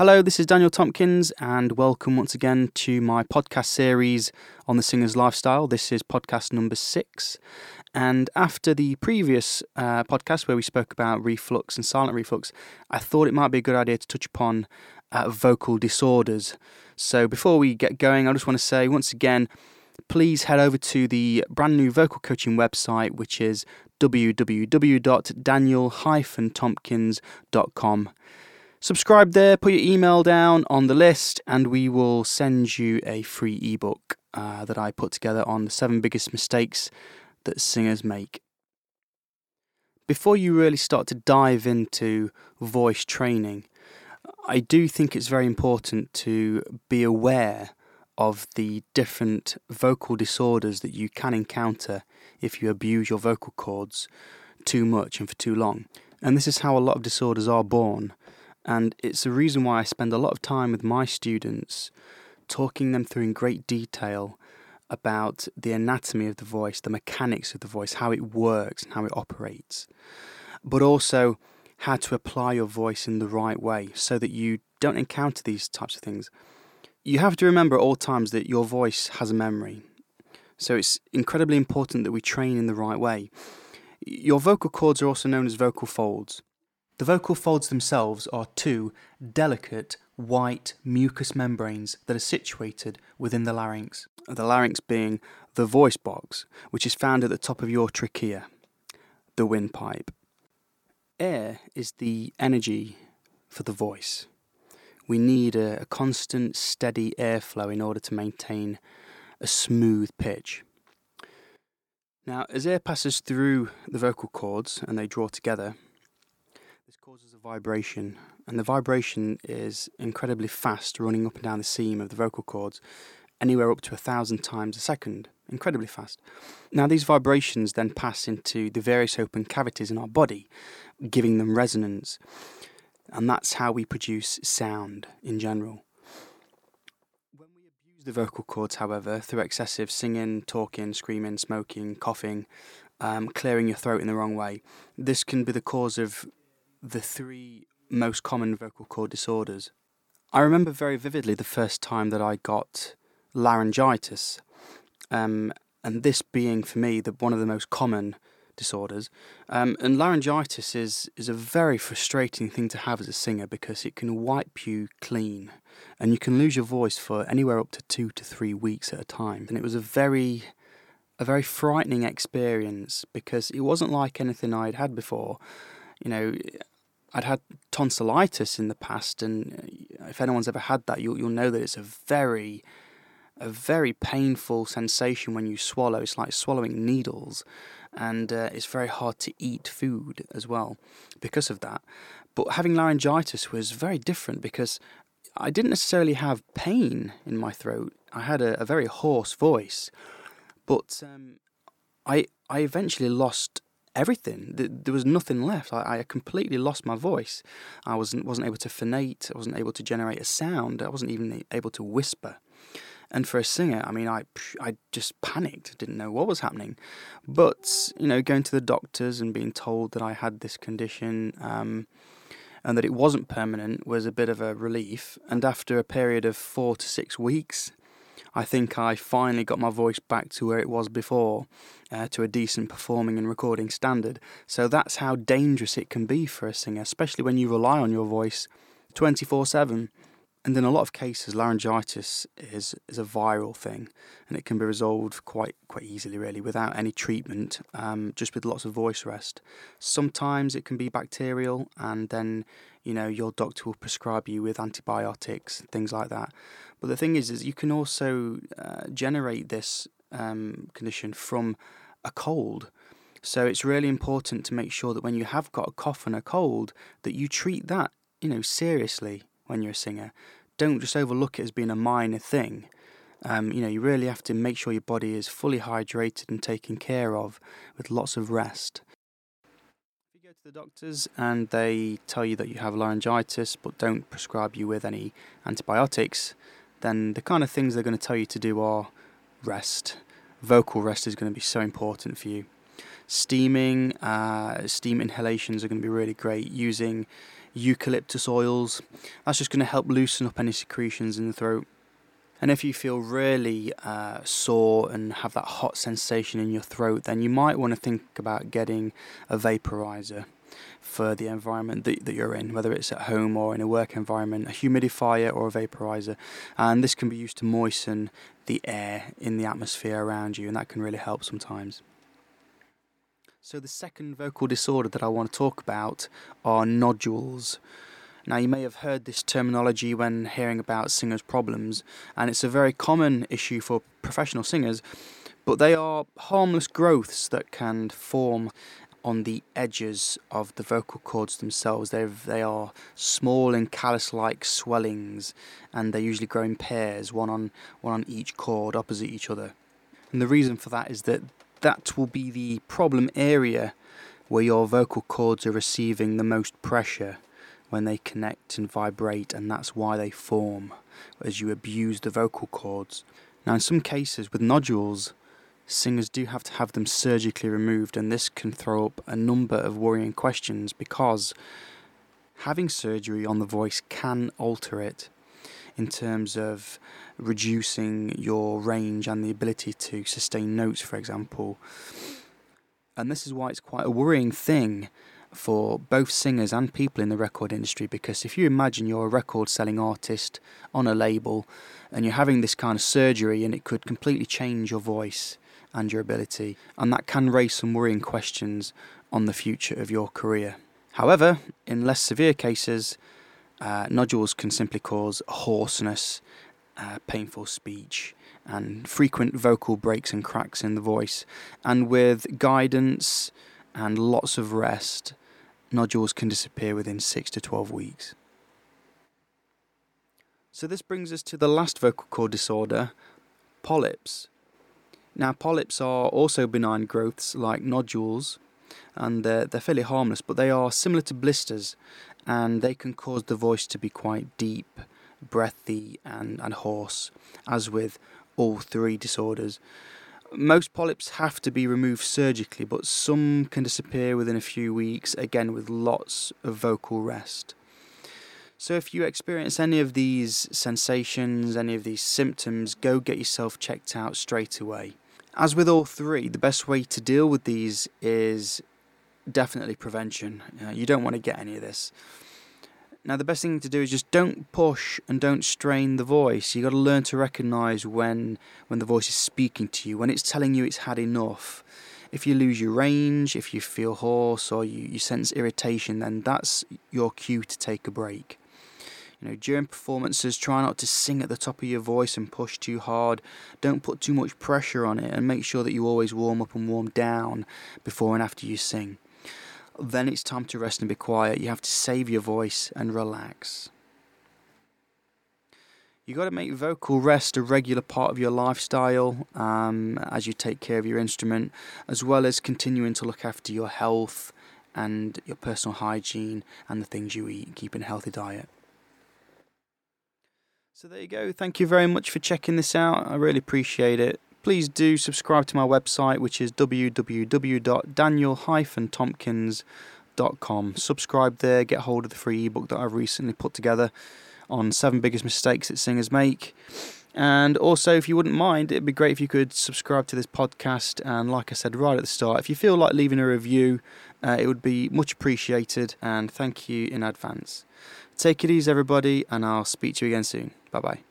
Hello, this is Daniel Tompkins, and welcome once again to my podcast series on the singer's lifestyle. This is podcast number six. And after the previous uh, podcast where we spoke about reflux and silent reflux, I thought it might be a good idea to touch upon uh, vocal disorders. So before we get going, I just want to say once again, please head over to the brand new vocal coaching website, which is www.daniel-tompkins.com. Subscribe there, put your email down on the list, and we will send you a free ebook uh, that I put together on the seven biggest mistakes that singers make. Before you really start to dive into voice training, I do think it's very important to be aware of the different vocal disorders that you can encounter if you abuse your vocal cords too much and for too long. And this is how a lot of disorders are born. And it's the reason why I spend a lot of time with my students talking them through in great detail about the anatomy of the voice, the mechanics of the voice, how it works and how it operates, but also how to apply your voice in the right way so that you don't encounter these types of things. You have to remember at all times that your voice has a memory. So it's incredibly important that we train in the right way. Your vocal cords are also known as vocal folds. The vocal folds themselves are two delicate white mucous membranes that are situated within the larynx. The larynx being the voice box, which is found at the top of your trachea, the windpipe. Air is the energy for the voice. We need a, a constant, steady airflow in order to maintain a smooth pitch. Now, as air passes through the vocal cords and they draw together, vibration, and the vibration is incredibly fast, running up and down the seam of the vocal cords, anywhere up to a thousand times a second. Incredibly fast. Now, these vibrations then pass into the various open cavities in our body, giving them resonance, and that's how we produce sound in general. When we abuse the vocal cords, however, through excessive singing, talking, screaming, smoking, coughing, um, clearing your throat in the wrong way, this can be the cause of the three most common vocal cord disorders. I remember very vividly the first time that I got laryngitis, um, and this being for me the one of the most common disorders. Um, and laryngitis is is a very frustrating thing to have as a singer because it can wipe you clean, and you can lose your voice for anywhere up to two to three weeks at a time. And it was a very a very frightening experience because it wasn't like anything I'd had before. You know, I'd had tonsillitis in the past, and if anyone's ever had that, you'll you'll know that it's a very a very painful sensation when you swallow. It's like swallowing needles, and uh, it's very hard to eat food as well because of that. But having laryngitis was very different because I didn't necessarily have pain in my throat. I had a, a very hoarse voice, but um, I I eventually lost everything. There was nothing left. I, completely lost my voice. I wasn't wasn't able to phonate. I wasn't able to generate a sound. I wasn't even able to whisper. And for a singer, I mean, I I just panicked. Didn't know what was happening. But you know, going to the doctors and being told that I had this condition. Um, and that it wasn't permanent was a bit of a relief. And after a period of four to six weeks, I think I finally got my voice back to where it was before, uh, to a decent performing and recording standard. So that's how dangerous it can be for a singer, especially when you rely on your voice 24 7. And in a lot of cases, laryngitis is, is a viral thing, and it can be resolved quite quite easily, really, without any treatment, um, just with lots of voice rest. Sometimes it can be bacterial, and then you know your doctor will prescribe you with antibiotics, things like that. But the thing is, is you can also uh, generate this um, condition from a cold. So it's really important to make sure that when you have got a cough and a cold, that you treat that, you know, seriously when you're a singer. Don't just overlook it as being a minor thing. Um, you know, you really have to make sure your body is fully hydrated and taken care of with lots of rest. If you go to the doctors and they tell you that you have laryngitis but don't prescribe you with any antibiotics, then the kind of things they're going to tell you to do are rest. Vocal rest is going to be so important for you. Steaming, uh, steam inhalations are going to be really great. Using eucalyptus oils. That's just going to help loosen up any secretions in the throat. And if you feel really uh, sore and have that hot sensation in your throat, then you might want to think about getting a vaporizer for the environment that, that you're in, whether it's at home or in a work environment, a humidifier or a vaporizer. And this can be used to moisten the air in the atmosphere around you, and that can really help sometimes. So, the second vocal disorder that I want to talk about are nodules. Now, you may have heard this terminology when hearing about singers' problems, and it's a very common issue for professional singers, but they are harmless growths that can form on the edges of the vocal cords themselves. They're, they are small and callus like swellings, and they usually grow in pairs, one on, one on each cord, opposite each other. And the reason for that is that that will be the problem area where your vocal cords are receiving the most pressure when they connect and vibrate, and that's why they form as you abuse the vocal cords. Now, in some cases with nodules, singers do have to have them surgically removed, and this can throw up a number of worrying questions because having surgery on the voice can alter it in terms of reducing your range and the ability to sustain notes, for example. And this is why it's quite a worrying thing for both singers and people in the record industry because if you imagine you're a record selling artist on a label and you're having this kind of surgery and it could completely change your voice and your ability, and that can raise some worrying questions on the future of your career. However, in less severe cases, uh, nodules can simply cause hoarseness, uh, painful speech, and frequent vocal breaks and cracks in the voice. And with guidance and lots of rest, nodules can disappear within 6 to 12 weeks. So, this brings us to the last vocal cord disorder polyps. Now, polyps are also benign growths like nodules, and they're, they're fairly harmless, but they are similar to blisters and they can cause the voice to be quite deep, breathy, and, and hoarse, as with all three disorders. Most polyps have to be removed surgically, but some can disappear within a few weeks, again with lots of vocal rest. So, if you experience any of these sensations, any of these symptoms, go get yourself checked out straight away. As with all three, the best way to deal with these is definitely prevention. Uh, you don't want to get any of this. Now, the best thing to do is just don't push and don't strain the voice. You've got to learn to recognize when when the voice is speaking to you, when it's telling you it's had enough. If you lose your range, if you feel hoarse or you, you sense irritation, then that's your cue to take a break. You know, during performances, try not to sing at the top of your voice and push too hard. Don't put too much pressure on it, and make sure that you always warm up and warm down before and after you sing then it's time to rest and be quiet. You have to save your voice and relax. You've got to make vocal rest a regular part of your lifestyle um, as you take care of your instrument, as well as continuing to look after your health and your personal hygiene and the things you eat, keeping a healthy diet. So there you go. Thank you very much for checking this out. I really appreciate it please do subscribe to my website, which is www.daniel-tompkins.com. Subscribe there, get hold of the free ebook that I've recently put together on seven biggest mistakes that singers make. And also, if you wouldn't mind, it'd be great if you could subscribe to this podcast. And like I said right at the start, if you feel like leaving a review, uh, it would be much appreciated. And thank you in advance. Take it easy, everybody, and I'll speak to you again soon. Bye bye.